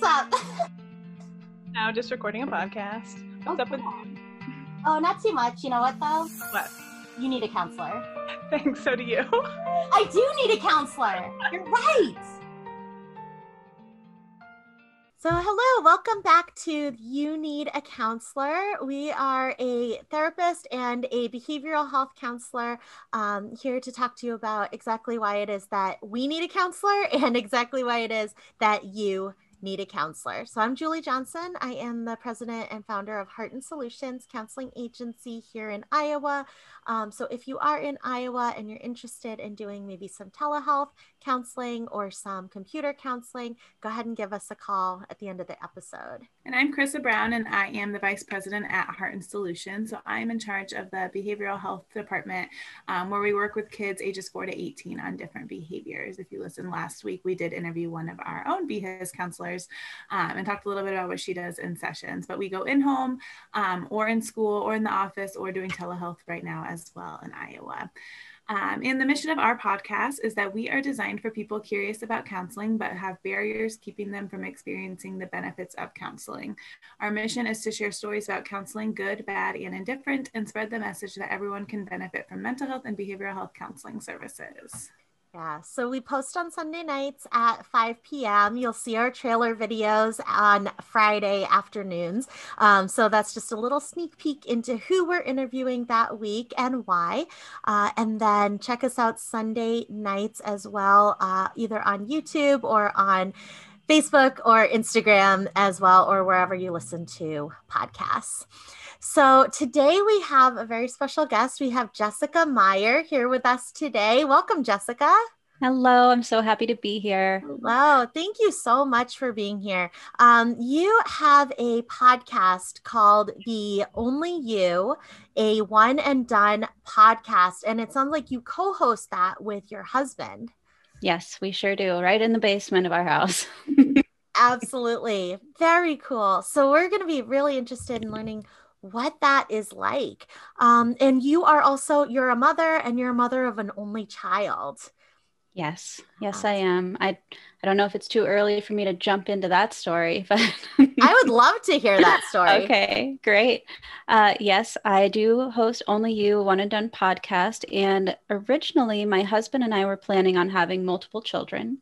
what's up? now just recording a podcast. What's oh, up with cool. Oh, not too much. You know what though? what? You need a counselor. Thanks, so do you. I do need a counselor. You're right. So, hello, welcome back to You Need a Counselor. We are a therapist and a behavioral health counselor um, here to talk to you about exactly why it is that we need a counselor and exactly why it is that you need a counselor. So I'm Julie Johnson. I am the president and founder of Heart and Solutions Counseling Agency here in Iowa. Um, so if you are in Iowa and you're interested in doing maybe some telehealth counseling or some computer counseling, go ahead and give us a call at the end of the episode. And I'm Carissa Brown, and I am the vice president at Heart and Solutions. So I'm in charge of the behavioral health department um, where we work with kids ages 4 to 18 on different behaviors. If you listened last week, we did interview one of our own BHIS counselors um, and talked a little bit about what she does in sessions. But we go in home um, or in school or in the office or doing telehealth right now as well in Iowa. Um, and the mission of our podcast is that we are designed for people curious about counseling but have barriers keeping them from experiencing the benefits of counseling. Our mission is to share stories about counseling, good, bad, and indifferent, and spread the message that everyone can benefit from mental health and behavioral health counseling services. Yeah, so we post on Sunday nights at 5 p.m. You'll see our trailer videos on Friday afternoons. Um, so that's just a little sneak peek into who we're interviewing that week and why. Uh, and then check us out Sunday nights as well, uh, either on YouTube or on Facebook or Instagram as well, or wherever you listen to podcasts. So today we have a very special guest. We have Jessica Meyer here with us today. Welcome, Jessica. Hello, I'm so happy to be here. Hello, thank you so much for being here. Um, you have a podcast called The Only You, a one and done podcast, and it sounds like you co host that with your husband. Yes, we sure do, right in the basement of our house. Absolutely. Very cool. So, we're going to be really interested in learning what that is like. Um, and you are also you're a mother and you're a mother of an only child. Yes, yes, I am. I I don't know if it's too early for me to jump into that story, but I would love to hear that story. okay, great. Uh, yes, I do host Only You One and Done podcast, and originally my husband and I were planning on having multiple children.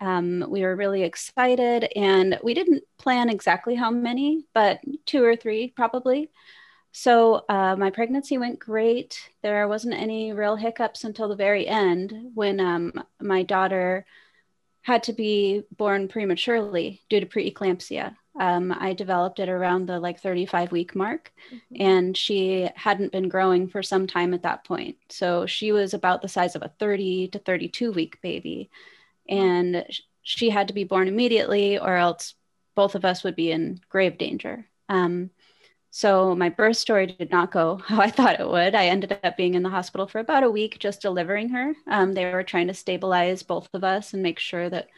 Um, we were really excited, and we didn't plan exactly how many, but two or three probably. So uh, my pregnancy went great. There wasn't any real hiccups until the very end when um, my daughter had to be born prematurely due to preeclampsia. Um, I developed it around the like 35 week mark, mm-hmm. and she hadn't been growing for some time at that point. So she was about the size of a 30 to 32 week baby and she had to be born immediately or else both of us would be in grave danger. Um, so my birth story did not go how i thought it would. I ended up being in the hospital for about a week just delivering her. Um, they were trying to stabilize both of us and make sure that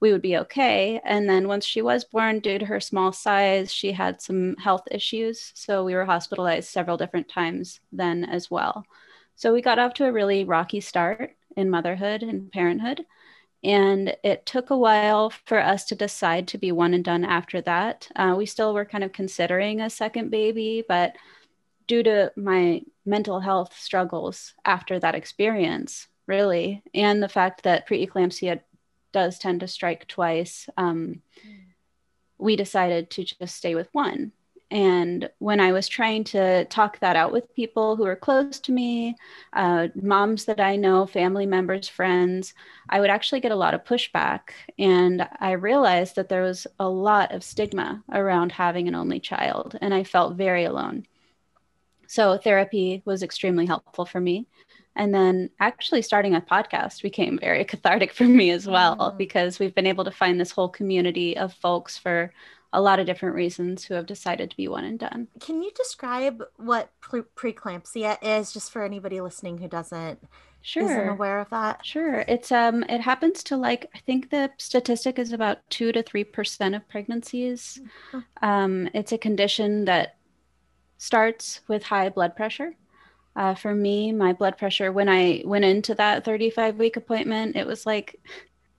we would be okay. And then once she was born due to her small size she had some health issues. So we were hospitalized several different times then as well. So we got off to a really rocky start in motherhood and parenthood and it took a while for us to decide to be one and done after that. Uh, we still were kind of considering a second baby, but due to my mental health struggles after that experience, really, and the fact that preeclampsia does tend to strike twice, um, we decided to just stay with one. And when I was trying to talk that out with people who are close to me, uh, moms that I know, family members, friends, I would actually get a lot of pushback. And I realized that there was a lot of stigma around having an only child, and I felt very alone. So therapy was extremely helpful for me. And then actually starting a podcast became very cathartic for me as well, mm-hmm. because we've been able to find this whole community of folks for a lot of different reasons who have decided to be one and done. Can you describe what pre- preeclampsia is just for anybody listening who doesn't sure. isn't aware of that? Sure. It's um it happens to like I think the statistic is about 2 to 3% of pregnancies. Mm-hmm. Um it's a condition that starts with high blood pressure. Uh, for me, my blood pressure when I went into that 35 week appointment, it was like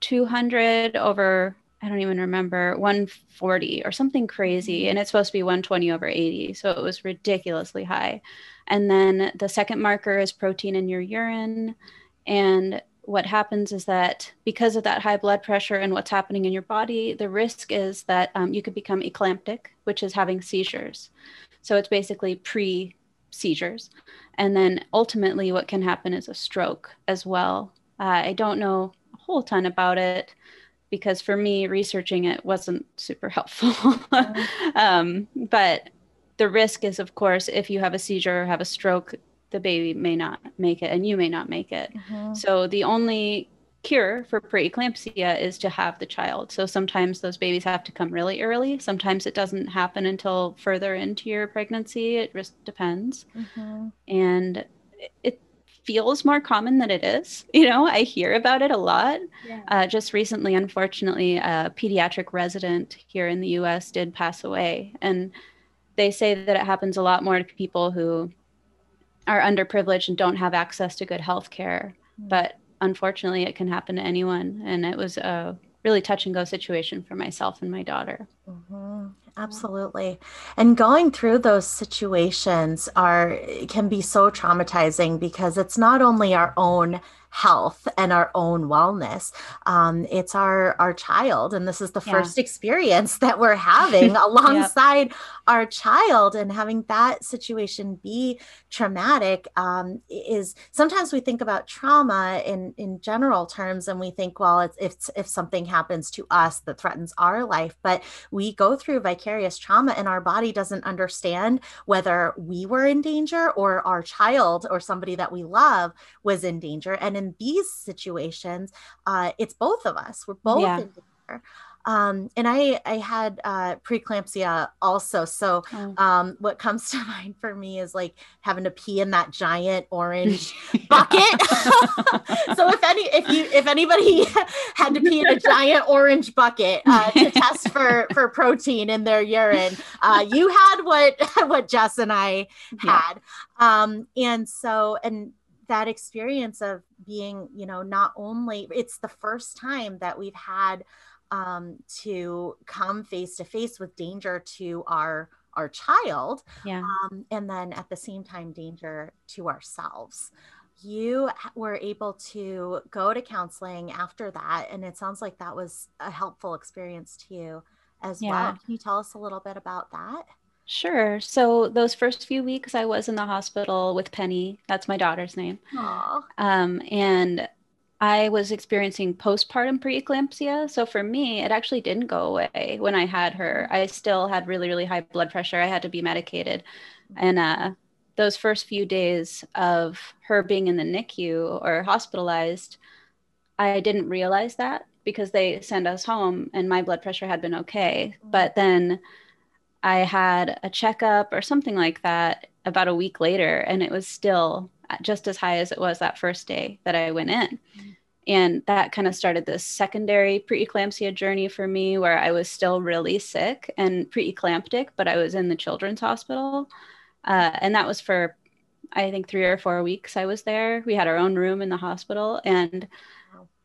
200 over I don't even remember 140 or something crazy, mm-hmm. and it's supposed to be 120 over 80, so it was ridiculously high. And then the second marker is protein in your urine, and what happens is that because of that high blood pressure and what's happening in your body, the risk is that um, you could become eclamptic, which is having seizures. So it's basically pre seizures. And then ultimately, what can happen is a stroke as well. Uh, I don't know a whole ton about it because for me, researching it wasn't super helpful. um, but the risk is, of course, if you have a seizure or have a stroke, the baby may not make it and you may not make it. Mm-hmm. So the only cure for preeclampsia is to have the child. So sometimes those babies have to come really early. Sometimes it doesn't happen until further into your pregnancy. It just depends. Mm-hmm. And it feels more common than it is. You know, I hear about it a lot. Yeah. Uh, just recently, unfortunately, a pediatric resident here in the US did pass away. And they say that it happens a lot more to people who are underprivileged and don't have access to good health care. Mm-hmm. But unfortunately, it can happen to anyone. And it was a really touch and go situation for myself and my daughter. Mm-hmm. Absolutely. And going through those situations are can be so traumatizing because it's not only our own health and our own wellness. Um, it's our our child, and this is the yeah. first experience that we're having alongside yep. Our child, and having that situation be traumatic um, is sometimes we think about trauma in in general terms, and we think, well, it's if if something happens to us that threatens our life, but we go through vicarious trauma, and our body doesn't understand whether we were in danger or our child or somebody that we love was in danger, and in these situations, uh, it's both of us. We're both yeah. in danger. Um, and I, I had uh, preeclampsia also. So oh. um, what comes to mind for me is like having to pee in that giant orange bucket. so if any, if you, if anybody had to pee in a giant orange bucket uh, to test for for protein in their urine, uh, you had what what Jess and I had. Yeah. Um, and so and that experience of being you know not only it's the first time that we've had um, to come face to face with danger to our our child yeah. um, and then at the same time danger to ourselves you were able to go to counseling after that and it sounds like that was a helpful experience to you as yeah. well can you tell us a little bit about that Sure. So those first few weeks, I was in the hospital with Penny. That's my daughter's name. Aww. Um, and I was experiencing postpartum preeclampsia. So for me, it actually didn't go away when I had her. I still had really, really high blood pressure. I had to be medicated. And uh, those first few days of her being in the NICU or hospitalized, I didn't realize that because they sent us home and my blood pressure had been okay. But then I had a checkup or something like that about a week later, and it was still just as high as it was that first day that I went in. And that kind of started this secondary preeclampsia journey for me where I was still really sick and preeclamptic, but I was in the children's hospital. Uh, and that was for, I think, three or four weeks I was there. We had our own room in the hospital. And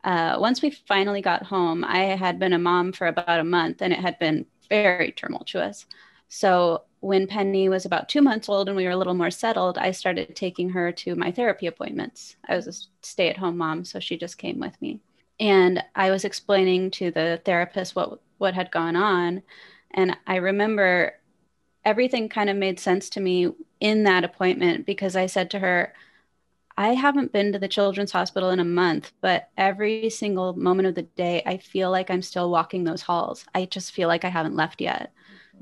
uh, once we finally got home, I had been a mom for about a month and it had been very tumultuous. So when Penny was about two months old and we were a little more settled, I started taking her to my therapy appointments. I was a stay at home mom, so she just came with me. And I was explaining to the therapist what, what had gone on. And I remember everything kind of made sense to me in that appointment because I said to her, I haven't been to the children's hospital in a month, but every single moment of the day, I feel like I'm still walking those halls. I just feel like I haven't left yet.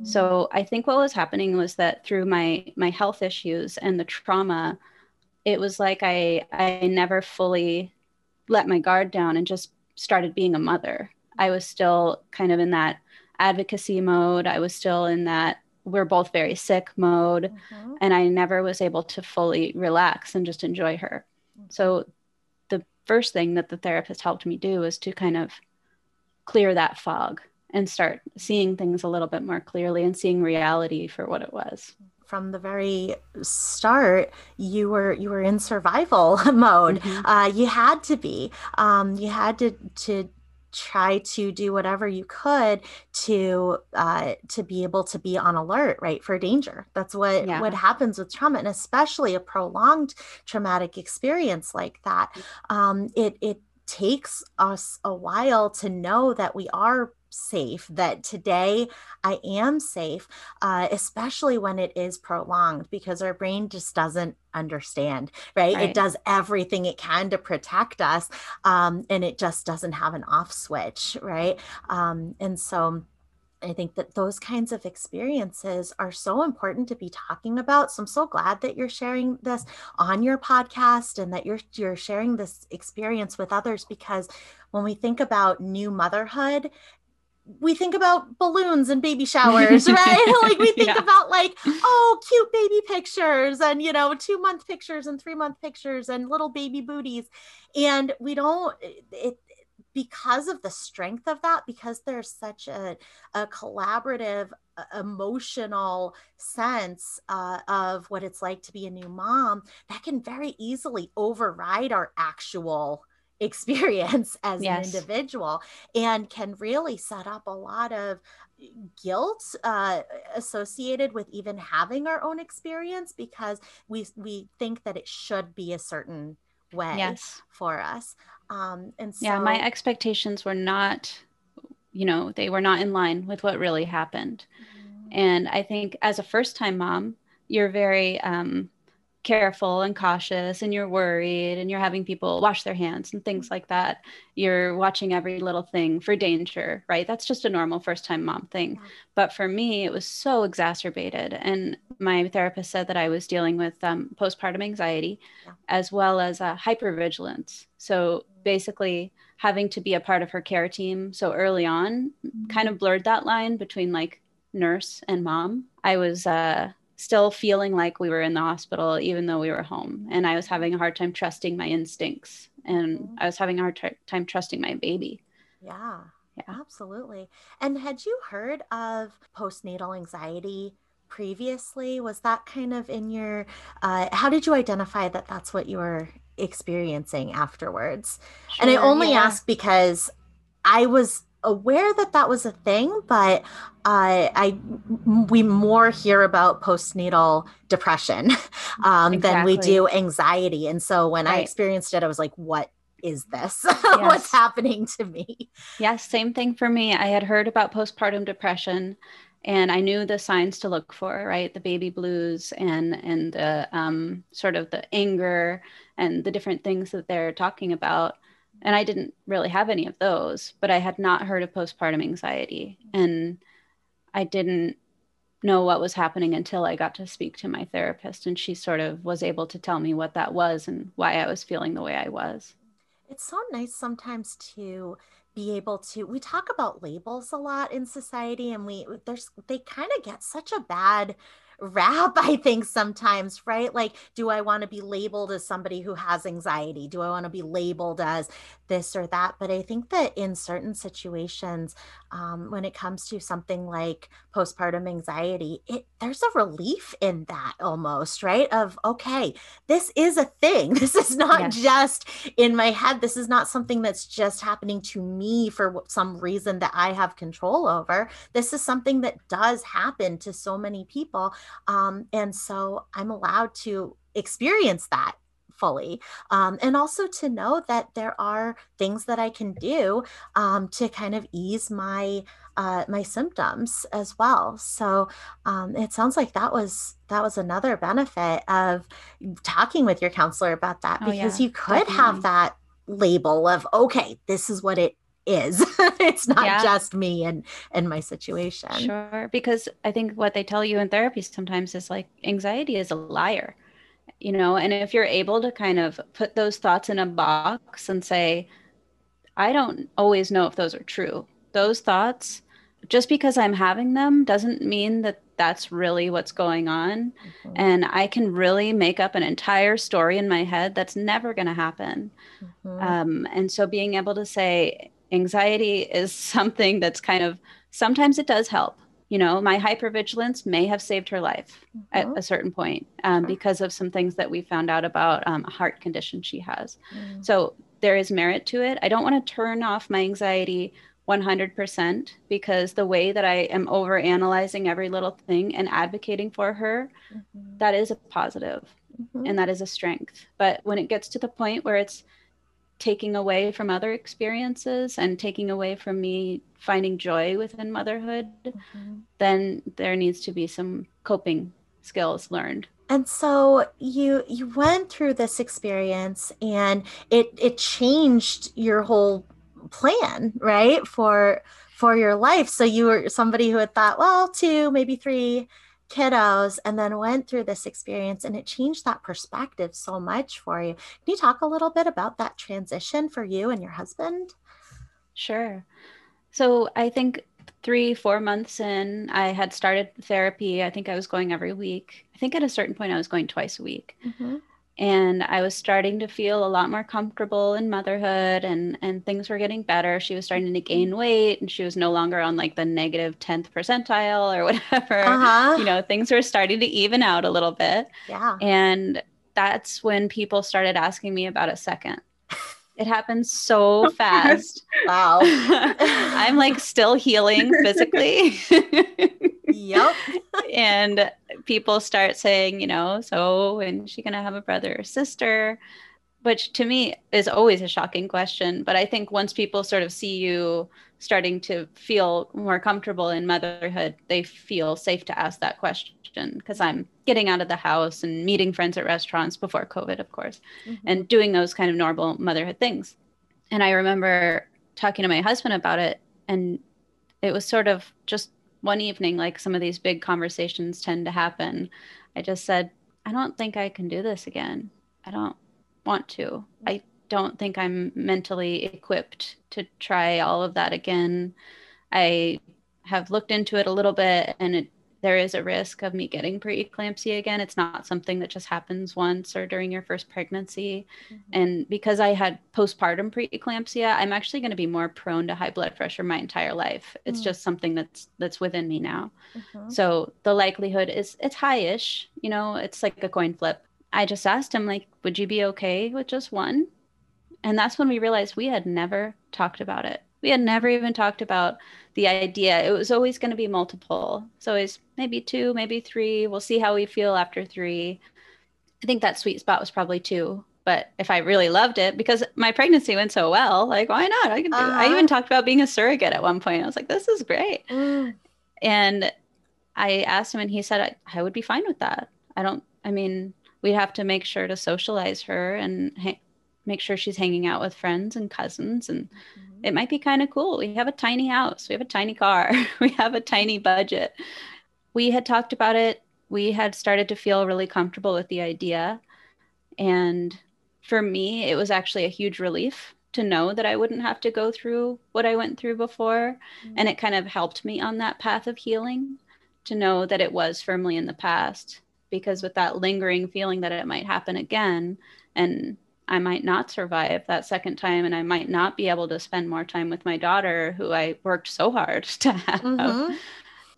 So I think what was happening was that through my my health issues and the trauma, it was like I I never fully let my guard down and just started being a mother. I was still kind of in that advocacy mode. I was still in that we're both very sick mode mm-hmm. and I never was able to fully relax and just enjoy her. Mm-hmm. So the first thing that the therapist helped me do was to kind of clear that fog and start seeing things a little bit more clearly and seeing reality for what it was. From the very start you were you were in survival mode. Mm-hmm. uh, you had to be. Um, you had to to try to do whatever you could to uh, to be able to be on alert right for danger. That's what yeah. what happens with trauma and especially a prolonged traumatic experience like that. Um, it it takes us a while to know that we are safe, that today I am safe, uh, especially when it is prolonged, because our brain just doesn't understand, right? right. It does everything it can to protect us, um, and it just doesn't have an off switch, right? Um, and so, I think that those kinds of experiences are so important to be talking about. So I'm so glad that you're sharing this on your podcast and that you're you're sharing this experience with others because when we think about new motherhood we think about balloons and baby showers, right? like we think yeah. about like, oh, cute baby pictures and you know, two month pictures and three month pictures and little baby booties. And we don't it because of the strength of that, because there's such a, a collaborative, emotional sense uh, of what it's like to be a new mom, that can very easily override our actual experience as yes. an individual and can really set up a lot of guilt uh, associated with even having our own experience because we we think that it should be a certain way yes. for us um, and so yeah my expectations were not you know they were not in line with what really happened mm-hmm. and i think as a first time mom you're very um, careful and cautious and you're worried and you're having people wash their hands and things like that. You're watching every little thing for danger right? That's just a normal first time mom thing. But for me it was so exacerbated. And my therapist said that i was dealing with um, postpartum anxiety as well as uh, hypervigilance. So basically having to be a part of her care team so early on mm-hmm. kind of blurred that line between like nurse and mom. I was uh, still feeling like we were in the hospital even though we were home. And i was having a hard time trusting my instincts. And mm-hmm. i was having a hard t- time trusting my baby. Yeah yeah. absolutely. And had you heard of postnatal anxiety previously? Was that kind of in your uh, how did you identify that that's what you were experiencing afterwards? Sure, and i only yeah. ask because i was aware that that was a thing, but uh, I we more hear about postnatal depression um, exactly. than we do anxiety. And so when right. I experienced it, I was like, "What is this? Yes. What's happening to me?" Yes, same thing for me. I had heard about postpartum depression, and I knew the signs to look for. Right, the baby blues and and the um, sort of the anger and the different things that they're talking about and I didn't really have any of those, but I had not heard of postpartum anxiety. And I didn't know what was happening until I got to speak to my therapist. And she sort of was able to tell me what that was and why I was feeling the way I was. It's so nice sometimes to be able to we talk about labels a lot in society and we there's they kind of get such a bad rap, I think sometimes, right? Like, do I want to be labeled as somebody who has anxiety? Do I want to be labeled as this or that? But I think that in certain situations, um, when it comes to something like postpartum anxiety, it there's a relief in that almost, right? Of okay, this is a thing. This is not yes. just in my head. This is not something that's just happening to me for some reason that I have control over. This is something that does happen to so many people. Um, and so I'm allowed to experience that fully um, and also to know that there are things that i can do um, to kind of ease my uh, my symptoms as well so um, it sounds like that was that was another benefit of talking with your counselor about that oh, because yeah, you could definitely. have that label of okay this is what it is. it's not yeah. just me and and my situation. Sure, because I think what they tell you in therapy sometimes is like anxiety is a liar. You know, and if you're able to kind of put those thoughts in a box and say I don't always know if those are true. Those thoughts just because I'm having them doesn't mean that that's really what's going on. Mm-hmm. And I can really make up an entire story in my head that's never going to happen. Mm-hmm. Um, and so being able to say, anxiety is something that's kind of sometimes it does help you know my hypervigilance may have saved her life mm-hmm. at a certain point um, because of some things that we found out about um, a heart condition she has mm. so there is merit to it. I don't want to turn off my anxiety 100% because the way that I am over analyzing every little thing and advocating for her, mm-hmm. that is a positive mm-hmm. and that is a strength. But when it gets to the point where it's taking away from other experiences and taking away from me finding joy within motherhood, mm-hmm. then there needs to be some coping skills learned. And so you you went through this experience and it it changed your whole plan, right? For for your life. So you were somebody who had thought, well, two, maybe three kiddos, and then went through this experience and it changed that perspective so much for you. Can you talk a little bit about that transition for you and your husband? Sure. So I think three, four months in, I had started therapy. I think I was going every week. I think at a certain point, I was going twice a week. Mm-hmm and I was starting to feel a lot more comfortable in motherhood and and things were getting better. She was starting to gain weight and she was no longer on like the negative 10th percentile or whatever. Uh-huh. You know, things were starting to even out a little bit. Yeah. And that's when people started asking me about a second. It happened so fast. wow. I'm like still healing physically. yep. and people start saying, you know, so when she gonna have a brother or sister? Which to me is always a shocking question. But I think once people sort of see you starting to feel more comfortable in motherhood, they feel safe to ask that question because I'm getting out of the house and meeting friends at restaurants before COVID, of course, mm-hmm. and doing those kind of normal motherhood things. And I remember talking to my husband about it, and it was sort of just one evening, like some of these big conversations tend to happen, I just said, I don't think I can do this again. I don't want to. I don't think I'm mentally equipped to try all of that again. I have looked into it a little bit and it there is a risk of me getting preeclampsia again. It's not something that just happens once or during your first pregnancy. Mm-hmm. And because I had postpartum preeclampsia, I'm actually going to be more prone to high blood pressure my entire life. It's mm-hmm. just something that's that's within me now. Mm-hmm. So the likelihood is it's high-ish, you know, it's like a coin flip. I just asked him like, "Would you be okay with just one?" And that's when we realized we had never talked about it. We had never even talked about the idea. It was always going to be multiple. So always maybe two, maybe three. We'll see how we feel after three. I think that sweet spot was probably two. But if I really loved it, because my pregnancy went so well, like why not? I can do. Uh-huh. I even talked about being a surrogate at one point. I was like, this is great. Mm. And I asked him, and he said I, I, would be fine with that. I don't. I mean, we'd have to make sure to socialize her and ha- make sure she's hanging out with friends and cousins and mm-hmm. it might be kind of cool. We have a tiny house. We have a tiny car. We have a tiny budget. We had talked about it. We had started to feel really comfortable with the idea. And for me it was actually a huge relief to know that i wouldn't have to go through what i went through before. Mm-hmm. and it kind of helped me on that path of healing to know that it was firmly in the past because with that lingering feeling that it might happen again and I might not survive that second time and I might not be able to spend more time with my daughter who I worked so hard to have. Mm-hmm.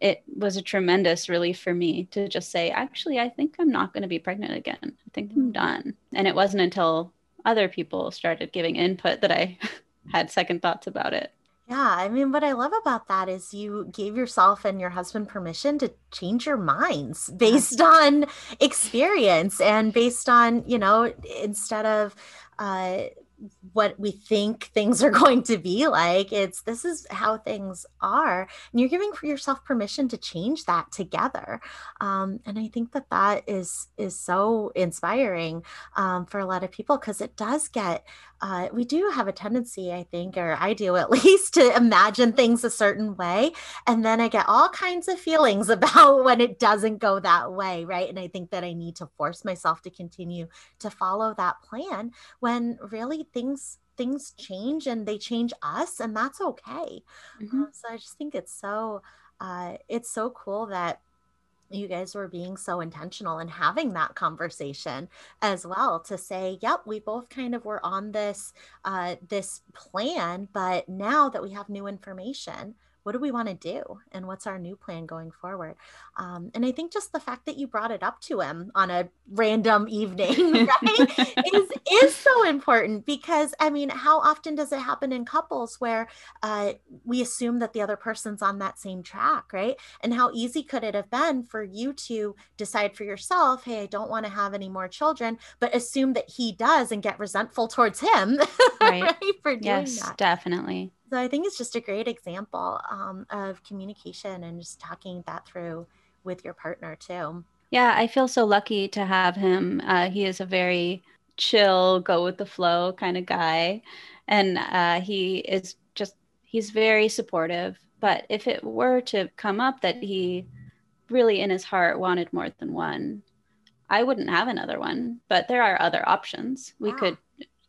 It was a tremendous relief for me to just say, actually, I think I'm not going to be pregnant again. I think I'm mm-hmm. done. And it wasn't until other people started giving input that I had second thoughts about it. Yeah, I mean, what I love about that is you gave yourself and your husband permission to change your minds based on experience and based on, you know, instead of uh, what we think things are going to be like it's this is how things are and you're giving for yourself permission to change that together um, and i think that that is is so inspiring um, for a lot of people because it does get uh, we do have a tendency i think or i do at least to imagine things a certain way and then i get all kinds of feelings about when it doesn't go that way right and i think that i need to force myself to continue to follow that plan when really things things change and they change us and that's okay mm-hmm. um, so i just think it's so uh, it's so cool that you guys were being so intentional and having that conversation as well to say yep we both kind of were on this uh, this plan but now that we have new information what do we want to do and what's our new plan going forward? Um, and i think just the fact that you brought it up to him on a random evening right is is so important because i mean how often does it happen in couples where uh, we assume that the other person's on that same track right? And how easy could it have been for you to decide for yourself hey i don't want to have any more children but assume that he does and get resentful towards him right, right for doing yes, that. definitely so I think it's just a great example um, of communication and just talking that through with your partner too. Yeah, I feel so lucky to have him. Uh, he is a very chill, go with the flow kind of guy. And uh, he is just, he's very supportive. But if it were to come up that he really in his heart wanted more than one, I wouldn't have another one. But there are other options. We could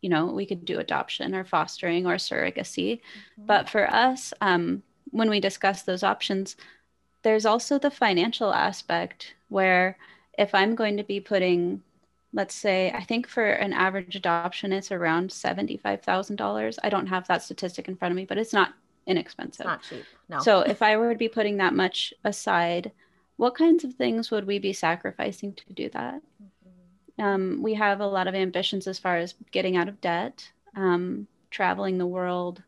you know, we could do adoption or fostering or surrogacy. Mm-hmm. But for us, um, when we discuss those options, there's also the financial aspect where if I'm going to be putting, let's say, I think for an average adoption, it's around $75,000. I don't have that statistic in front of me, but it's not inexpensive. It's not cheap. No. So if I were to be putting that much aside, what kinds of things would we be sacrificing to do that? Um, we have a lot of ambitions as far as getting out of debt, um, traveling the world,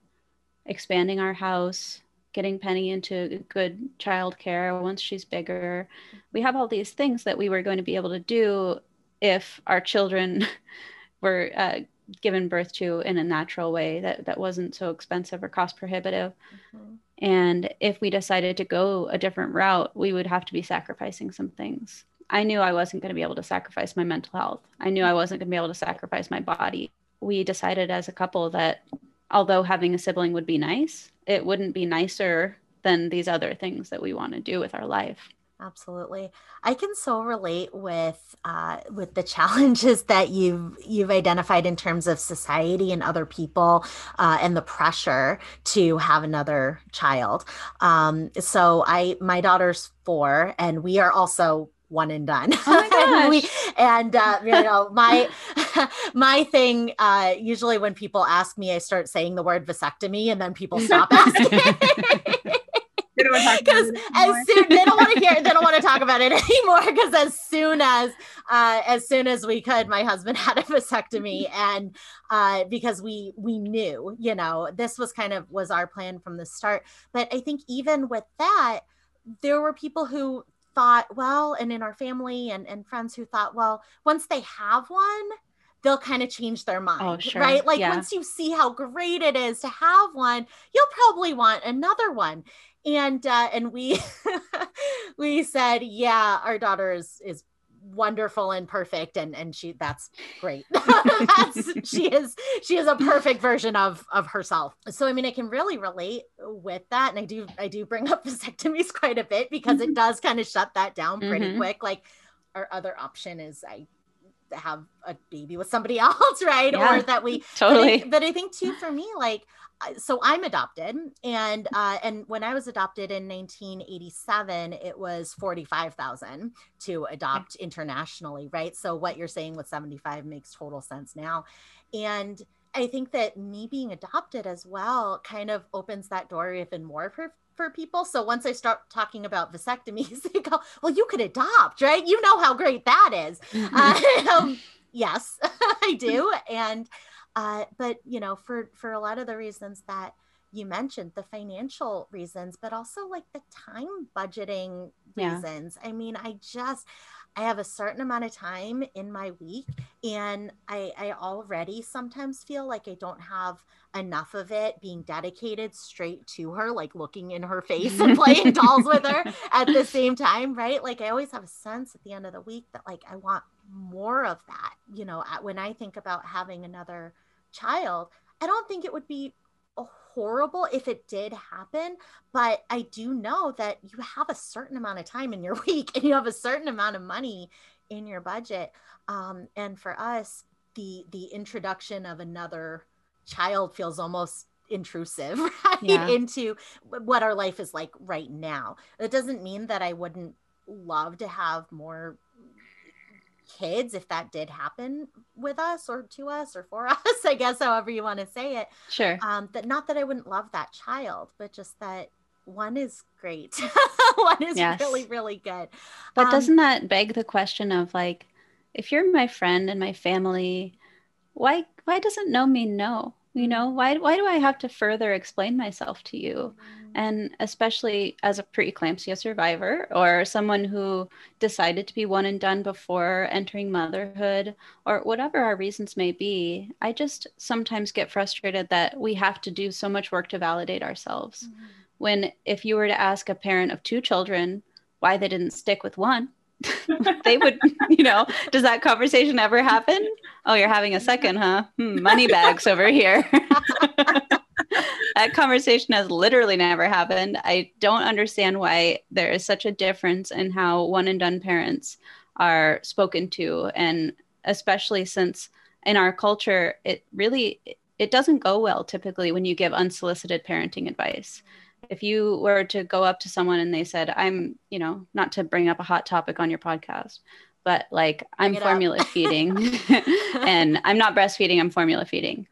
expanding our house, getting Penny into good childcare once she's bigger. We have all these things that we were going to be able to do if our children were uh, given birth to in a natural way that, that wasn't so expensive or cost prohibitive. Mm-hmm. And if we decided to go a different route, we would have to be sacrificing some things. I knew I wasn't going to be able to sacrifice my mental health. I knew I wasn't going to be able to sacrifice my body. We decided as a couple that although having a sibling would be nice, it wouldn't be nicer than these other things that we want to do with our life. Absolutely, I can so relate with uh, with the challenges that you've you've identified in terms of society and other people uh, and the pressure to have another child. Um, so I my daughter's four, and we are also one and done. Oh and, we, and uh, you know, my my thing uh, usually when people ask me, I start saying the word vasectomy, and then people stop asking. because as soon they don't want to hear they don't want to talk about it anymore because as soon as uh, as soon as we could my husband had a vasectomy and uh, because we we knew you know this was kind of was our plan from the start but i think even with that there were people who thought, well, and in our family and, and friends who thought, well, once they have one, they'll kind of change their mind, oh, sure. right? Like yeah. once you see how great it is to have one, you'll probably want another one. And uh, and we we said, yeah, our daughter is is wonderful and perfect and and she that's great. That's she is she is a perfect version of of herself. So i mean i can really relate with that and i do i do bring up vasectomies quite a bit because it does kind of shut that down pretty mm-hmm. quick like our other option is i have a baby with somebody else right? Yeah, or that we totally but I, but I think too for me like so I'm adopted, and uh, and when I was adopted in 1987, it was 45,000 to adopt internationally, right? So what you're saying with 75 makes total sense now, and I think that me being adopted as well kind of opens that door even more for for people. So once I start talking about vasectomies, they go, "Well, you could adopt, right? You know how great that is." Mm-hmm. um, yes, I do, and uh, but you know, for for a lot of the reasons that you mentioned, the financial reasons, but also like the time budgeting yeah. reasons. I mean, I just I have a certain amount of time in my week, and I, I already sometimes feel like I don't have enough of it being dedicated straight to her, like looking in her face and playing dolls with her at the same time, right? Like I always have a sense at the end of the week that like I want more of that. You know, when I think about having another child, I don't think it would be horrible if it did happen, but I do know that you have a certain amount of time in your week and you have a certain amount of money in your budget. Um, and for us, the the introduction of another child feels almost intrusive right yeah. into what our life is like right now. It doesn't mean that I wouldn't love to have more kids if that did happen with us or to us or for us i guess however you want to say it sure um that not that i wouldn't love that child but just that one is great. one is yes. really, really good. But um, doesn't that beg the question of like, if you're my friend and my family, why why doesn't no mean no? You know, why why do I have to further explain myself to you? Mm-hmm and especially as a preeclampsia survivor or someone who decided to be one and done before entering motherhood or whatever our reasons may be i just sometimes get frustrated that we have to do so much work to validate ourselves. Mm-hmm. when if you were to ask a parent of two children why they didn't stick with one they would you know does that conversation ever happen? Oh you're having a second huh? Hmm, money bags over here that conversation has literally never happened. I don't understand why there is such a difference in how one and done parents are spoken to and especially since in our culture it really it doesn't go well typically when you give unsolicited parenting advice. If you were to go up to someone and they said, I'm, you know, not to bring up a hot topic on your podcast, but like I'm formula feeding and I'm not breastfeeding, I'm formula feeding.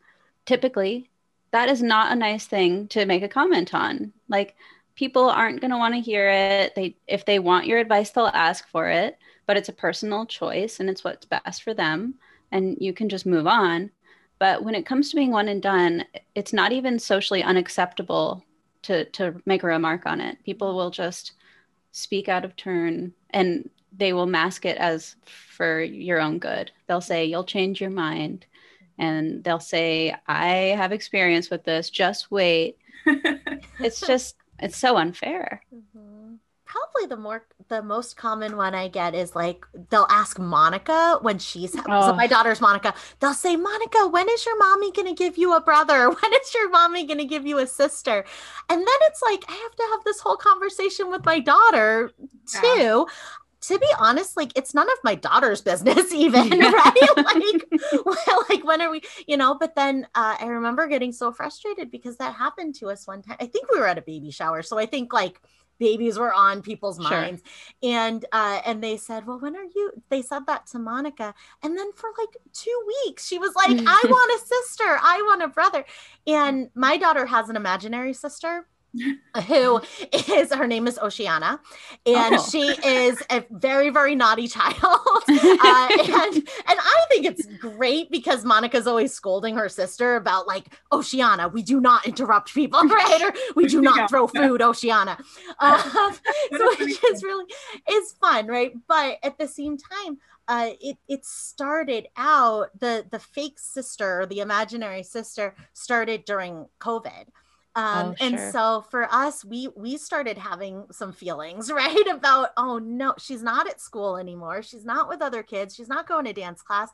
Typically, that is not a nice thing to make a comment on. Like people aren't going to want to hear it. They if they want your advice, they'll ask for it, but it's a personal choice and it's what's best for them and you can just move on. But when it comes to being one and done, it's not even socially unacceptable to to make a remark on it. People will just speak out of turn and they will mask it as for your own good. They'll say you'll change your mind and they'll say, I have experience with this, just wait. it's just, it's so unfair. Mm-hmm. Probably the more, the most common one I get is like, they'll ask Monica when she's, oh. so my daughter's Monica, they'll say, Monica, when is your mommy going to give you a brother? When is your mommy going to give you a sister? And then it's like, I have to have this whole conversation with my daughter too. Yeah to be honest, like it's none of my daughter's business, even right? like, well, like when are we, you know? But then uh, I remember getting so frustrated because that happened to us one time. I think we were at a baby shower, so I think like babies were on people's minds, sure. and uh, and they said, "Well, when are you?" They said that to Monica, and then for like two weeks, she was like, "I want a sister, I want a brother," and my daughter has an imaginary sister who is her name is Oceana, and oh. she is a very very naughty child, uh, and and I think it's great because Monica's always scolding her sister about like Oceana, we do not interrupt people, right? Or we do not throw food, Oceana. Um, so which is really is fun, right? But at the same time, uh, it it started out the the fake sister, the imaginary sister, started during COVID um, oh, and so for us we we started having some feelings right about oh no she's not at school anymore. She's not with other kids. She's not going to dance class.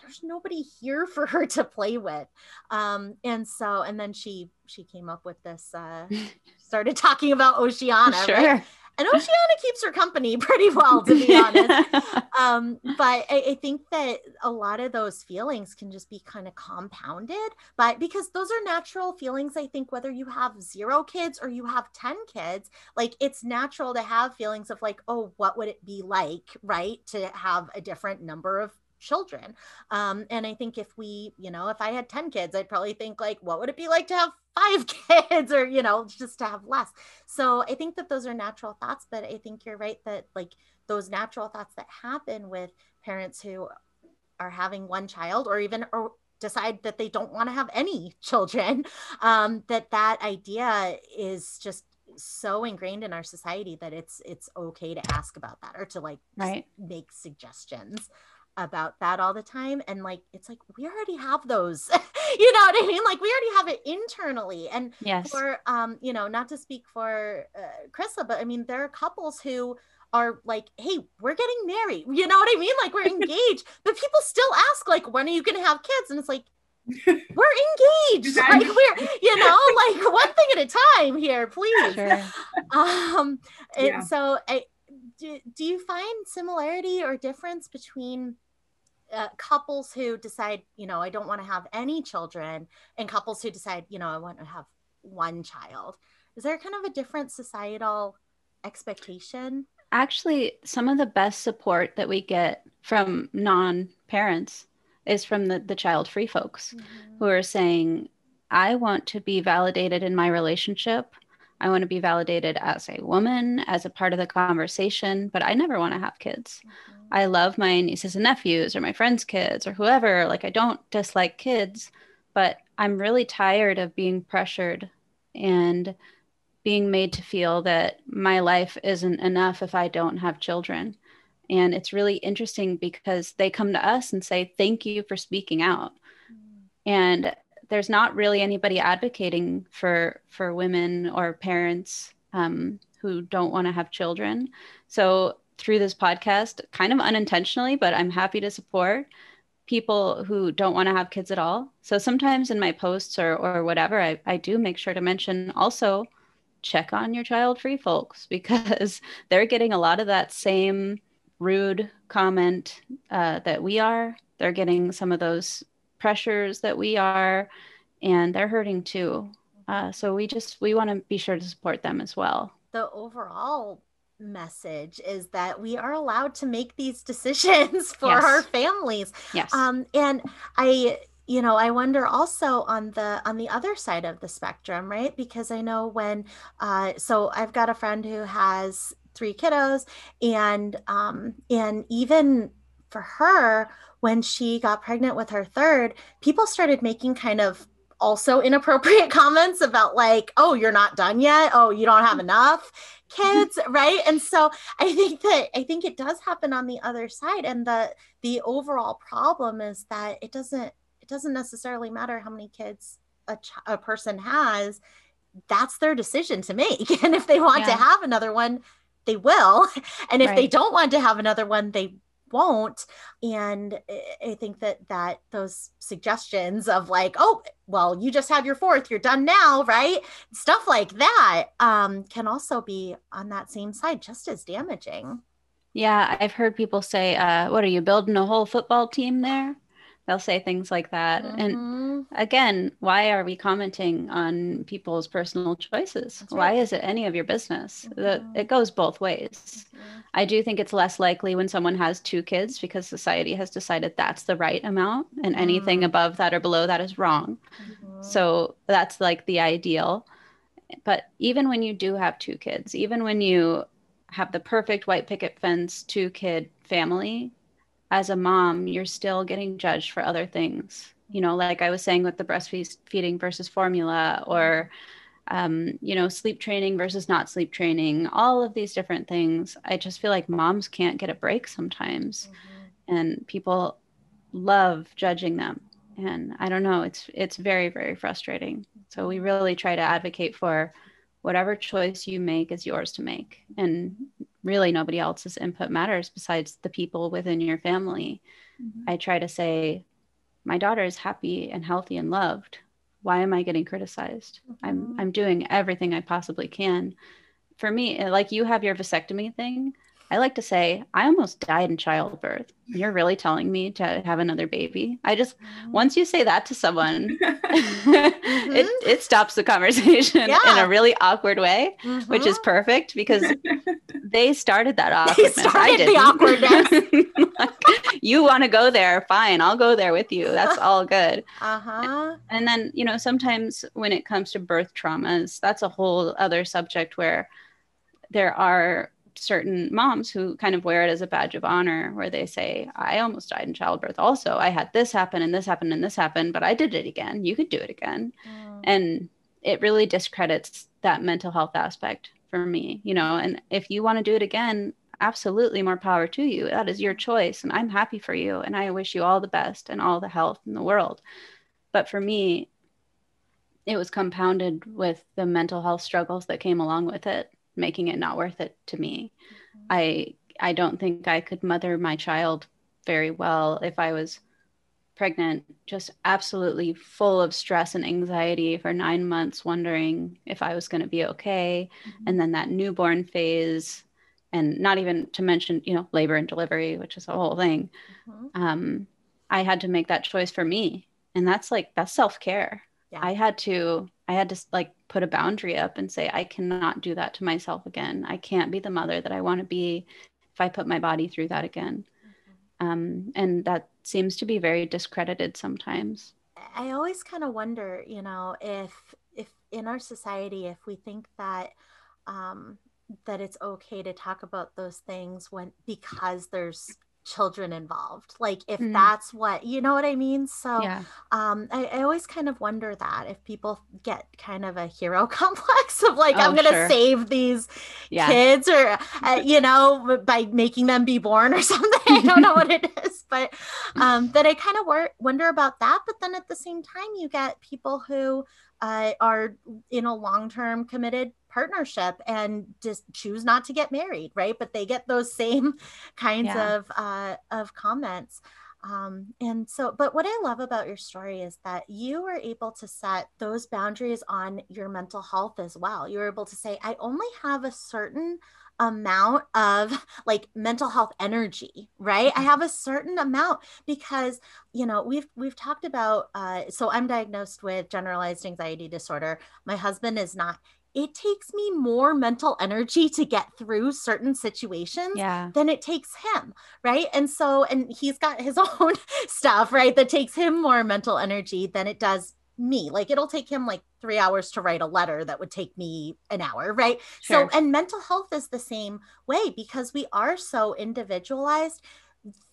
There's nobody here for her to play with. Um, and so and then she she came up with this uh, started talking about oceana sure. right and Oceana keeps her company pretty well, to be honest. um, but I, I, think that a lot of those feelings can just be kind of compounded, but because those are natural feelings, I think whether you have zero kids or you have 10 kids, like it's natural to have feelings of like, oh, what would it be like, right? To have a different number of children. Um, and I think if we, you know, if I had 10 kids, I'd probably think like, what would it be like to have five kids or, you know, just to have less. So I think that those are natural thoughts, but I think you're right that like those natural thoughts that happen with parents who are having one child or even or decide that they don't want to have any children um, that that idea is just so ingrained in our society that it's it's okay to ask about that or to like right. make suggestions about that all the time and like it's like we already have those. You know what i mean? Like we already have it internally and yes. for um you know not to speak for uh, Krista but i mean there are couples who are like hey we're getting married. You know what i mean? Like we're engaged but people still ask like when are you going to have kids? And it's like we're engaged. Like we're you know like one thing at a time here please. Sure. um and yeah. so i do, do you find similarity or difference between uh, couples who decide, you know, I don't want to have any children, and couples who decide, you know, I want to have one child. Is there kind of a different societal expectation? Actually, some of the best support that we get from non parents is from the, the child free folks mm-hmm. who are saying, I want to be validated in my relationship. I want to be validated as a woman, as a part of the conversation, but I never want to have kids. Mm-hmm. I love my nieces and nephews or my friends' kids or whoever. Like, I don't dislike kids, but I'm really tired of being pressured and being made to feel that my life isn't enough if I don't have children. And it's really interesting because they come to us and say, Thank you for speaking out. And there's not really anybody advocating for for women or parents um, who don't want to have children. So through this podcast, kind of unintentionally, but I'm happy to support people who don't want to have kids at all. So sometimes in my posts or or whatever, I, I do make sure to mention also check on your child free folks because they're getting a lot of that same rude comment uh, that we are. They're getting some of those pressures that we are, and they're hurting too. Uh, so we just we want to be sure to support them as well. The overall message is that we are allowed to make these decisions for yes. our families. Yes. Um, and I you know i wonder also on the on the other side of the spectrum right because i know when uh, so i've got a friend who has three kiddos and um and even for her when she got pregnant with her third, people started making kind of also inappropriate comments about like, oh, you're not done yet. Oh, you don't have enough kids, right? And so I think that I think it does happen on the other side. And the the overall problem is that it doesn't it doesn't necessarily matter how many kids a, ch- a person has. That's their decision to make. And if they want yeah. to have another one, they will. And if right. they don't want to have another one, they won't. And i think that that those suggestions of like oh well you just had your fourth you're done now right? Stuff like that um, can also be on that same side just as damaging. Yeah i've heard people say uh, what are you building a whole football team there they'll say things like that mm-hmm. and again why are we commenting on people's personal choices right. why is it any of your business mm-hmm. it goes both ways mm-hmm. i do think it's less likely when someone has two kids because society has decided that's the right amount and anything mm-hmm. above that or below that is wrong mm-hmm. so that's like the ideal but even when you do have two kids even when you have the perfect white picket fence two kid family as a mom, you're still getting judged for other things. You know, like I was saying with the breastfeeding versus formula, or, um, you know, sleep training versus not sleep training, all of these different things. I just feel like moms can't get a break sometimes. Mm-hmm. And people love judging them. And I don't know, it's it's very, very frustrating. So we really try to advocate for whatever choice you make is yours to make. And really nobody else's input matters besides the people within your family. Mm-hmm. I try to say, my daughter is happy and healthy and loved. Why am I getting criticized? Mm-hmm. I'm I'm doing everything I possibly can. For me, like you have your vasectomy thing, I like to say, I almost died in childbirth. You're really telling me to have another baby? I just, mm-hmm. once you say that to someone, mm-hmm. it, it stops the conversation yeah. in a really awkward way, mm-hmm. which is mm-hmm. perfect because they started that awkwardness. They started I didn't. the awkwardness. like, you want to go there? Fine, I'll go there with you. That's all good. Uh-huh. And then, you know, sometimes when it comes to birth traumas, that's a whole other subject where there are certain moms who kind of wear it as a badge of honor where they say i almost died in childbirth also. I had this happen and this happened and this happened but i did it again. You could do it again. Mm. and it really discredits that mental health aspect for me you know and if you want to do it again absolutely more power to you. That is your choice and i'm happy for you and i wish you all the best and all the health in the world. But for me it was compounded with the mental health struggles that came along with it making it not worth it to me. Mm-hmm. I I don't think I could mother my child very well if I was pregnant, just absolutely full of stress and anxiety for nine months, wondering if I was going to be okay. Mm-hmm. And then that newborn phase, and not even to mention, you know, labor and delivery, which is a whole thing. Mm-hmm. Um, I had to make that choice for me. And that's like, that's self care. Yeah. I had to, I had to like put a boundary up and say, I cannot do that to myself again. I can't be the mother that I want to be if I put my body through that again. Mm-hmm. Um, and that seems to be very discredited sometimes. I always kind of wonder, you know, if if in our society if we think that um, that it's okay to talk about those things when because there's children involved like if mm. that's what you know what i mean so yeah. um I, I, always kind of wonder that if people get kind of a hero complex of like oh, i'm gonna sure. save these yeah. kids or uh, you know by making them be born or something i don't know what it is but um that i kind of wor- wonder about that but then at the same time you get people who uh, are in a long-term committed partnership and just choose not to get married right? But they get those same kinds yeah. of uh, of comments. Um, and so but what i love about your story is that you were able to set those boundaries on your mental health as well. You were able to say i only have a certain amount of like mental health energy right? I mm-hmm. have a certain amount because you know we've we've talked about uh, so i'm diagnosed with generalized anxiety disorder. My husband is not it takes me more mental energy to get through certain situations yeah. than it takes him. Right. And so, and he's got his own stuff, right, that takes him more mental energy than it does me. Like it'll take him like three hours to write a letter that would take me an hour. Right. Sure. So, and mental health is the same way because we are so individualized.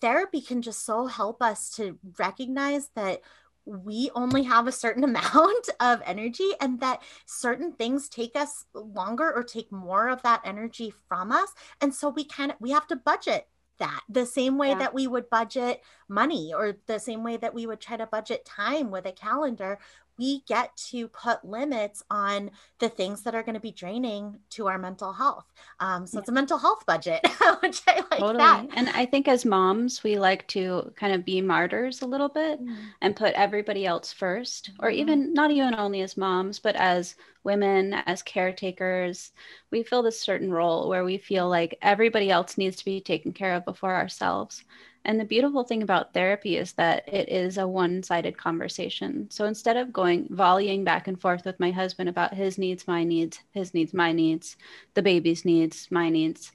Therapy can just so help us to recognize that we only have a certain amount of energy and that certain things take us longer or take more of that energy from us and so we of we have to budget that the same way yeah. that we would budget money or the same way that we would try to budget time with a calendar we get to put limits on the things that are going to be draining to our mental health. Um, so yeah. it's a mental health budget, which I like totally. that. And I think as moms, we like to kind of be martyrs a little bit mm-hmm. and put everybody else 1st or mm-hmm. even not even only as moms, but as women, as caretakers, we fill this certain role where we feel like everybody else needs to be taken care of before ourselves. And the beautiful thing about therapy is that it is a one sided conversation. So instead of going volleying back and forth with my husband about his needs, my needs, his needs, my needs, the baby's needs, my needs,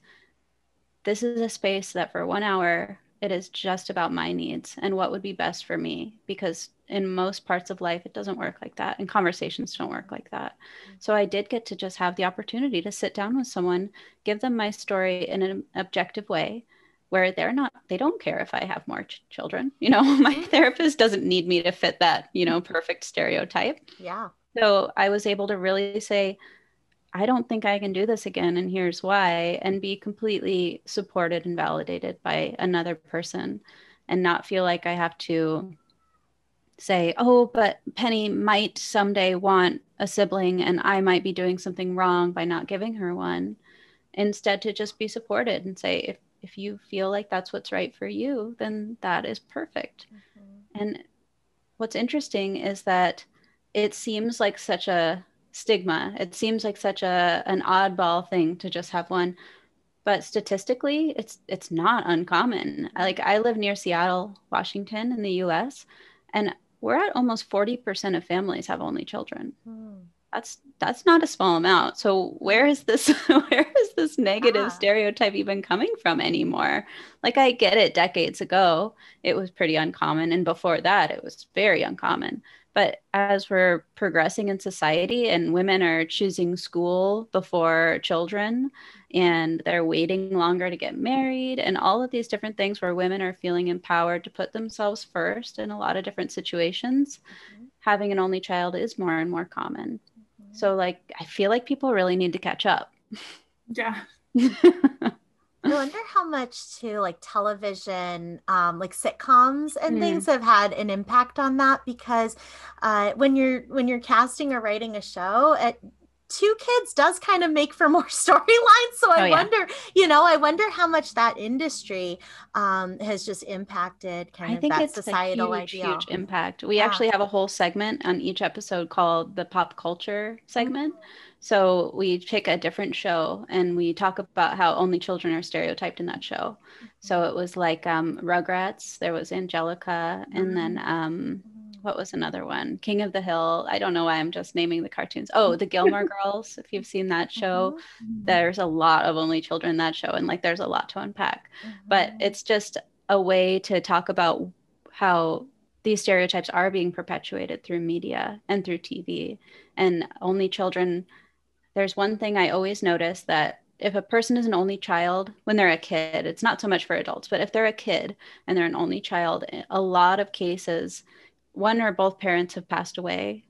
this is a space that for one hour, it is just about my needs and what would be best for me. Because in most parts of life, it doesn't work like that. And conversations don't work like that. So I did get to just have the opportunity to sit down with someone, give them my story in an objective way where they're not they don't care if i have more ch- children you know? My mm-hmm. therapist doesn't need me to fit that you know perfect stereotype. Yeah. So i was able to really say i don't think i can do this again and here's why and be completely supported and validated by another person and not feel like i have to say oh but penny might someday want a sibling and i might be doing something wrong by not giving her one instead to just be supported and say if if you feel like that's what's right for you, then that is perfect. Mm-hmm. And what's interesting is that it seems like such a stigma. It seems like such a an oddball thing to just have one. But statistically, it's it's not uncommon. Like I live near Seattle, Washington in the US, and we're at almost 40% of families have only children. Mm that's that's not a small amount so where is this where is this negative ah. stereotype even coming from anymore like i get it decades ago it was pretty uncommon and before that it was very uncommon but as we're progressing in society and women are choosing school before children and they're waiting longer to get married and all of these different things where women are feeling empowered to put themselves first in a lot of different situations mm-hmm. having an only child is more and more common so like I feel like people really need to catch up. Yeah. I wonder how much too like television, um, like sitcoms and mm. things have had an impact on that because uh, when you're when you're casting or writing a show, at two kids does kind of make for more storylines. So I oh, wonder, you know, I wonder how much that industry um, has just impacted kind I of think that it's societal a huge, ideal. huge impact. We yeah. actually have a whole segment on each episode called the pop culture segment. Mm-hmm. So we pick a different show and we talk about how only children are stereotyped in that show. Mm-hmm. So it was like um, Rugrats, there was Angelica, mm-hmm. and then um, what was another one? King of the Hill. I don't know why I'm just naming the cartoons. Oh, the Gilmore Girls. If you've seen that show, mm-hmm. there's a lot of only children in that show, and like there's a lot to unpack. Mm-hmm. But it's just a way to talk about how these stereotypes are being perpetuated through media and through TV And only children, there's one thing I always notice that if a person is an only child when they're a kid, it's not so much for adults, but if they're a kid and they're an only child, a lot of cases, one or both parents have passed away,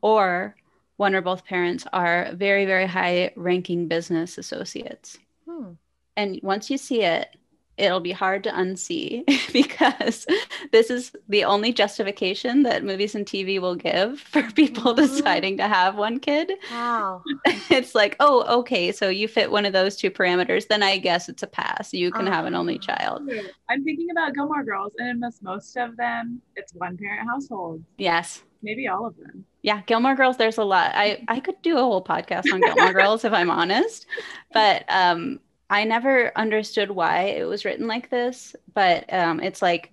or one or both parents are very, very high ranking business associates. Hmm. And once you see it, it'll be hard to unsee because this is the only justification that movies and TV will give for people mm-hmm. deciding to have one kid. Wow. it's like, oh, okay, so you fit one of those two parameters, then I guess it's a pass. You can uh, have an only ah. child. I'm thinking about Gilmore Girls, and most most of them, it's one parent household. Yes. Maybe all of them. Yeah, Gilmore Girls, there's a lot. I, I could do a whole podcast on Gilmore Girls if I'm honest. But um I never understood why it was written like this, but um, it's like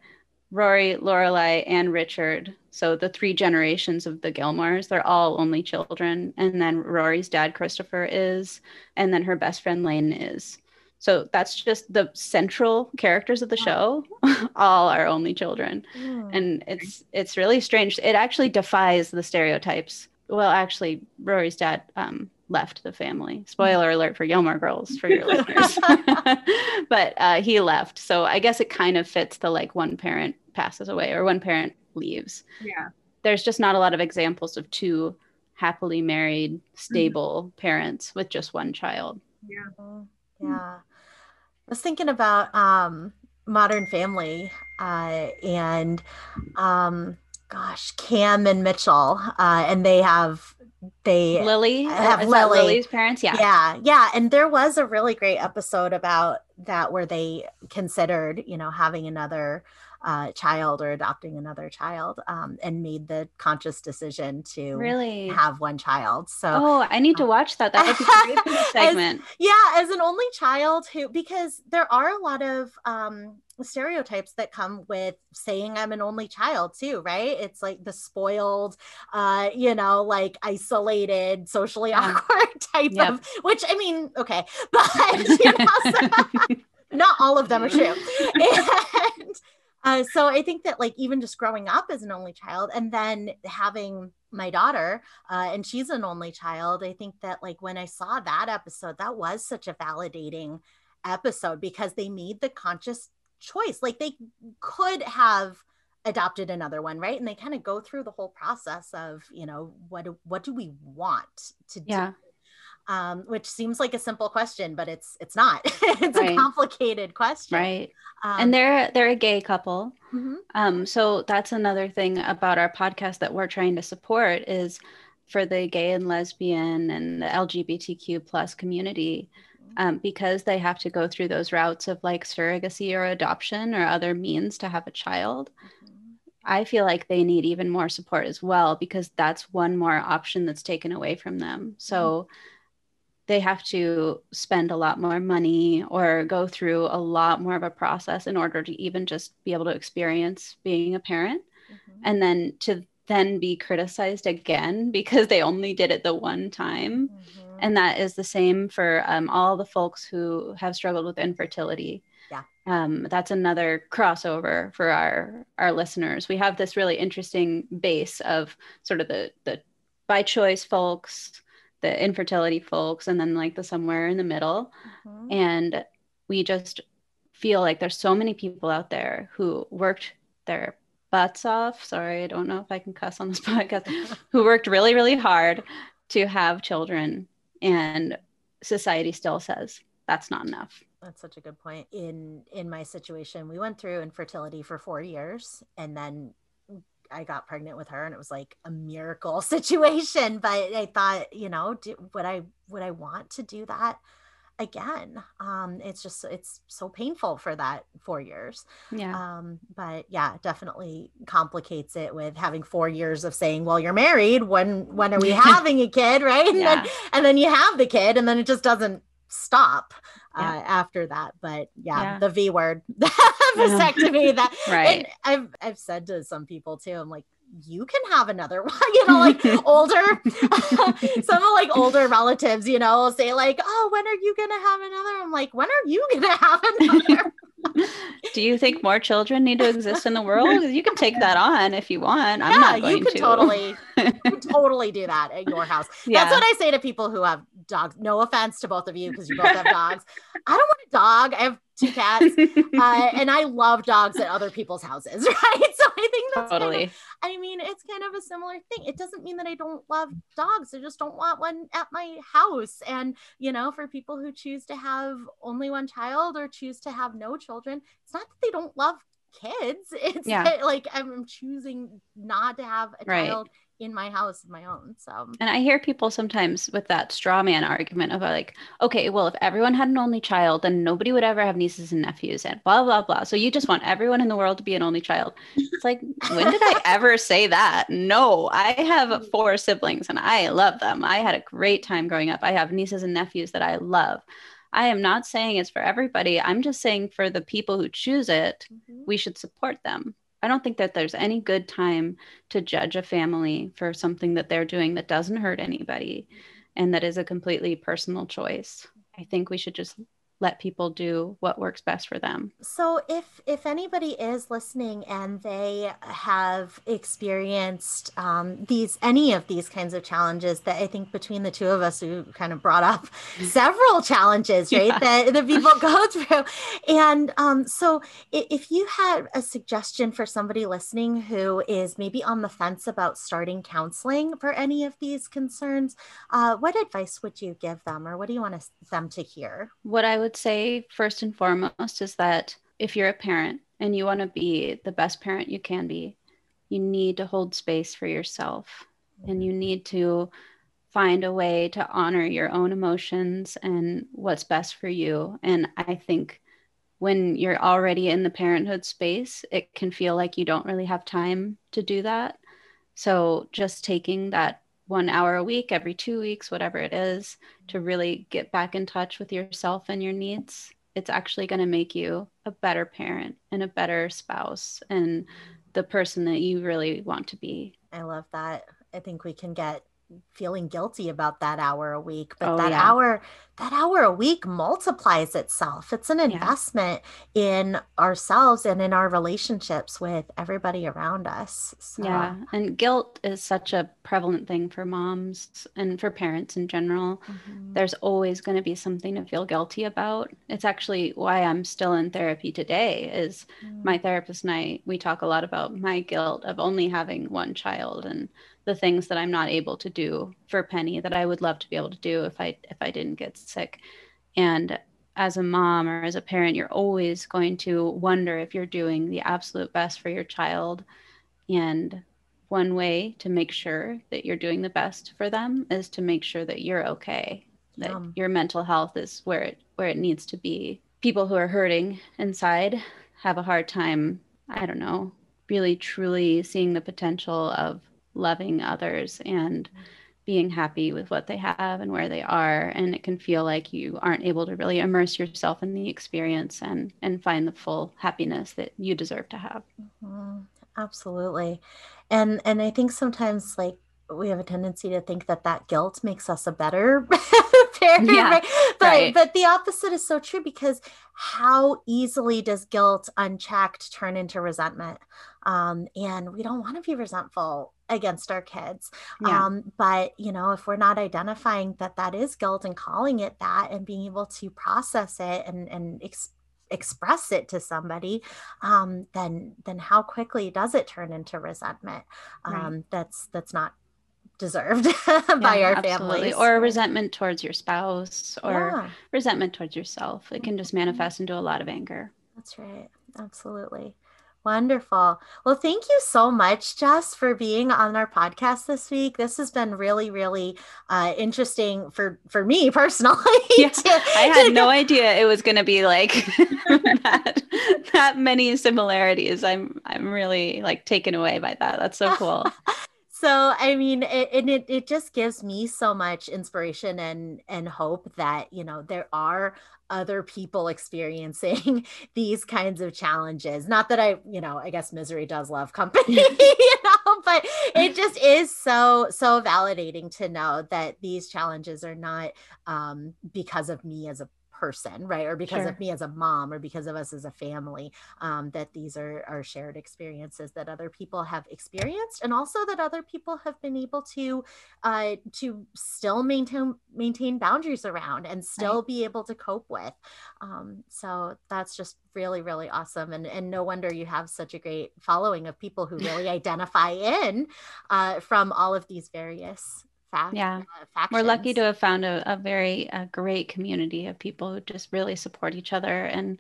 Rory, Lorelai, and Richard. So the three generations of the Gilmores, they're all only children. And then Rory's dad, Christopher, is, and then her best friend, Lane, is. So that's just the central characters of the show. all are only children, mm. and it's it's really strange. It actually defies the stereotypes. Well, actually, Rory's dad um, left the family. Spoiler alert for Gilmore Girls for your listeners. but uh, he left. So I guess it kind of fits the like one parent passes away or one parent leaves. Yeah. There's just not a lot of examples of two happily married, mm-hmm. stable mm-hmm. parents with just one child. Yeah. Yeah. I was thinking about um, Modern Family uh, and um, gosh, Cam and Mitchell, uh, and they have they Lily have Lily. Lily's parents. Yeah. Yeah. Yeah. And there was a really great episode about that where they considered, you know, having another uh, child or adopting another child um, and made the conscious decision to really have one child. So, oh, I need to uh, watch that. That would be great for segment. As, yeah, as an only child who, because there are a lot of um, stereotypes that come with saying I'm an only child too, right? It's like the spoiled, uh, you know, like isolated, socially awkward type yep. of, which I mean, okay, but you know, so, not all of them are true. And uh, so I think that like even just growing up as an only child and then having my daughter uh, and she's an only child, I think that like when I saw that episode, that was such a validating episode because they made the conscious choice. Like they could have adopted another one, right? And they kind of go through the whole process of, you know, what do, what do we want to do? Um, which seems like a simple question, but it's it's not. it's right. a complicated question, right? Um, and they're they're a gay couple. Mm-hmm. Um, so that's another thing about our podcast that we're trying to support is for the gay and lesbian and the LGBTQ plus community. Mm-hmm. Um, because they have to go through those routes of like surrogacy or adoption or other means to have a child. Mm-hmm. I feel like they need even more support as well because that's one more option that's taken away from them. So mm-hmm they have to spend a lot more money or go through a lot more of a process in order to even just be able to experience being a parent. Mm-hmm. and then to then be criticized again because they only did it the one time. Mm-hmm. and that is the same for um, all the folks who have struggled with infertility. Yeah. Um, that's another crossover for our our listeners. We have this really interesting base of sort of the the by choice folks the infertility folks and then like the somewhere in the middle. Mm-hmm. and we just feel like there's so many people out there who worked their butts off sorry i don't know if i can cuss on this podcast who worked really really hard to have children and society still says that's not enough. That's such a good point. In in my situation we went through infertility for four years and then I got pregnant with her and it was like a miracle situation. But I thought, you know, do, would I would I want to do that again? Um, it's just it's so painful for that four years. Yeah. Um, but yeah, definitely complicates it with having four years of saying, well, you're married. When when are we having a kid? Right. And yeah. then and then you have the kid and then it just doesn't stop yeah. uh, after that. But yeah, yeah. the V word vasectomy. That right. I've I've said to some people too. I'm like, you can have another one you know like older some of like older relatives you know say like oh when are you gonna have another i'm like when are you gonna have another do you think more children need to exist in the world? You can take that on if you want. I'm yeah, not going you can to. totally, you can totally do that at your house. Yeah. That's what I say to people who have dogs. No offense to both of you because you both have dogs. I don't want a dog. I have two cats, uh, and I love dogs at other people's houses, right? So I think that's kind of- totally. I mean, it's kind of a similar thing. It doesn't mean that I don't love dogs. I just don't want one at my house. And, you know, for people who choose to have only one child or choose to have no children, it's not that they don't love kids. It's Yeah. that, like I'm choosing not to have a Right. child in my house of my own. So, And I hear people sometimes with that straw man argument of like, okay, well, if everyone had an only child, then nobody would ever have nieces and nephews and blah, blah, blah. So you just want everyone in the world to be an only child. It's like, when did I ever say that? No, I have mm-hmm. four siblings and I love them. I had a great time growing up. I have nieces and nephews that I love. I am not saying it's for everybody. I'm just saying for the people who choose it, Mhm. we should support them. I don't think that there's any good time to judge a family for something that they're doing that doesn't hurt anybody and that is a completely personal choice. I think we should just let people do what works best for them. So if if anybody is listening and they have experienced um, these any of these kinds of challenges that I think between the two of us who kind of brought up several challenges right Yeah. that, the people go through and um, so if you had a suggestion for somebody listening who is maybe on the fence about starting counseling for any of these concerns uh, what advice would you give them or what do you want us, them to hear What I would say first and foremost is that if you're a parent and you want to be the best parent you can be, you need to hold space for yourself and you need to find a way to honor your own emotions and what's best for you. And I think when you're already in the parenthood space, it can feel like you don't really have time to do that. So just taking that one hour a week, every two weeks, whatever it is, to mm-hmm. really get back in touch with yourself and your needs, it's actually going to make you a better parent and a better spouse and the person that you really want to be. I love that. I think we can get feeling guilty about that hour a week, but Oh, that yeah. hour that hour a week multiplies itself. It's an investment in ourselves and in our relationships with everybody around us. So, Yeah. And guilt is such a prevalent thing for moms and for parents in general. mhm. There's always going to be something to feel guilty about. It's actually why I'm still in therapy today is my therapist and I we talk a lot about my guilt of only having one child and the things that I'm not able to do for Penny that I would love to be able to do if I if I didn't get sick. And as a mom or as a parent, you're always going to wonder if you're doing the absolute best for your child. And one way to make sure that you're doing the best for them is to make sure that you're okay, that Yum. your mental health is where it where it needs to be. People who are hurting inside have a hard time, I don't know, really truly seeing the potential of loving others and being happy with what they have and where they are and it can feel like you aren't able to really immerse yourself in the experience and and find the full happiness that you deserve to have Mhm. Absolutely. And and I think sometimes like we have a tendency to think that that guilt makes us a better parent, Yeah, right? But right. but the opposite is so true because how easily does guilt unchecked turn into resentment? Um, and we don't want to be resentful against our kids. yeah Um, but you know, if we're not identifying that that is guilt and calling it that and being able to process it and and ex- express it to somebody, um, then then how quickly does it turn into resentment? Right. Um, that's that's not deserved by Yeah, our families. or resentment towards your spouse or yeah, resentment towards yourself it can just Mhm. manifest into a lot of anger that's right. Absolutely. Wonderful. Well, thank you so much, Jess, for being on our podcast this week. This has been really, really uh, interesting for for me personally. Yeah, to- I had to no idea it was going to be like that that many similarities. I'm I'm really like taken away by that. That's so cool. So i mean it, and it, it just gives me so much inspiration and and hope that you know there are other people experiencing these kinds of challenges. Not that i you know i guess misery does love company you know but it just is so so validating to know that these challenges are not um, because of me as a person, right? Or because sure. of me as a mom or because of us as a family, um, that these are, are shared experiences that other people have experienced and also that other people have been able to uh, to still maintain maintain boundaries around and still right. be able to cope with. Um, so that's just really, really awesome. And, and no wonder you have such a great following of people who really identify in uh, from all of these various fact, yeah. uh, we're lucky to have found a, a very a great community of people who just really support each other and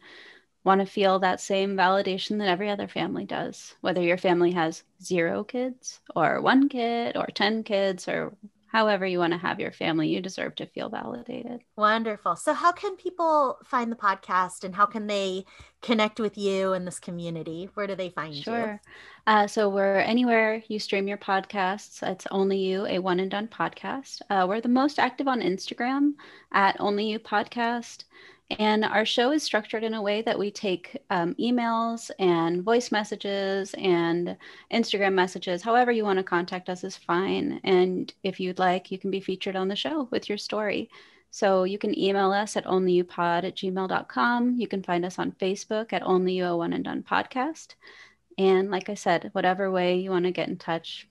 want to feel that same validation that every other family does whether your family has zero kids or one kid or 10 kids or however you want to have your family, you deserve to feel validated. Wonderful. So, how can people find the podcast and how can they connect with you and this community? Where do they find sure. you? Sure. Uh, so, we're anywhere you stream your podcasts. It's Only You, a one and done podcast. Uh, we're the most active on Instagram at Only You Podcast. And our show is structured in a way that we take um, emails and voice messages and Instagram messages. However, you want to contact us is fine. And if you'd like, you can be featured on the show with your story. So you can email us at onlyyupod at gmail.com. You can find us on Facebook at Only You One and Done Podcast. And like I said, whatever way you want to get in touch,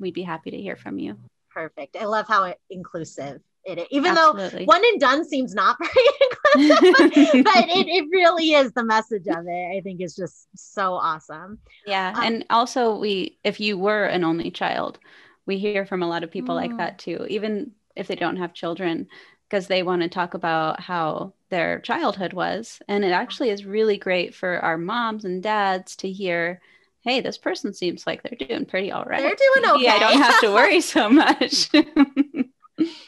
we'd be happy to hear from you. Perfect. I love how inclusive it, even Absolutely. though one and done seems not very inclusive, but, but it, it really is the message of it. I think is just so awesome. Yeah. Um, and also we, if you were an only child, we hear from a lot of people mm. like that too, even if they don't have children, because they want to talk about how their childhood was. And it actually is really great for our moms and dads to hear hey, this person seems like they're doing pretty all right. They're doing okay. Yeah, I don't have to worry so much.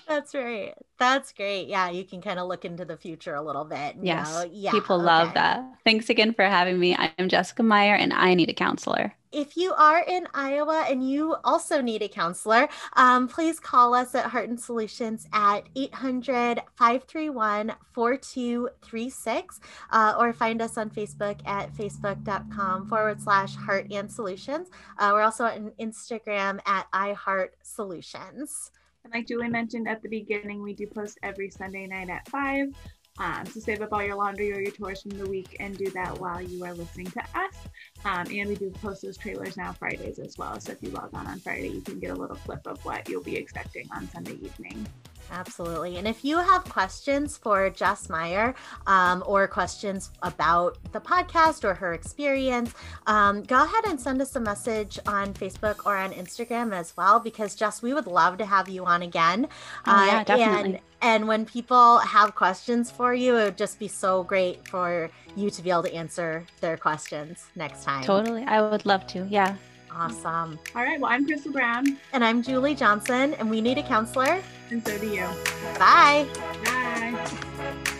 That's right. That's great. Yeah, you can kind of look into the future a little bit. Yes. Know, yeah. People okay. love that. Thanks again for having me. I'm Jessica Meyer and I need a counselor. If you are in Iowa and you also need a counselor, um, please call us at Heart and Solutions at 800 531 4236 uh, or find us on Facebook at facebook.com forward slash Heart and Solutions. Uh, we're also on Instagram at iHeart Solutions. And like Julie mentioned at the beginning, we do post every Sunday night at 5. Um, so save up all your laundry or your chores from the week and do that while you are listening to us. Um, and we do post those trailers now Fridays as well. So if you log on on Friday, you can get a little clip of what you'll be expecting on Sunday evening. Absolutely. And if you have questions for Jess Meyer um, or questions about the podcast or her experience, um, go ahead and send us a message on Facebook or on Instagram as well, because Jess, we would love to have you on again. Oh, yeah, uh, definitely. And, and when people have questions for you, it would just be so great for you to be able to answer their questions next time. Totally. I would love to. Yeah. Awesome. All right. Well, I'm Crystal Brown. And I'm Julie Johnson, and we need a counselor. And so do you. Bye. Bye.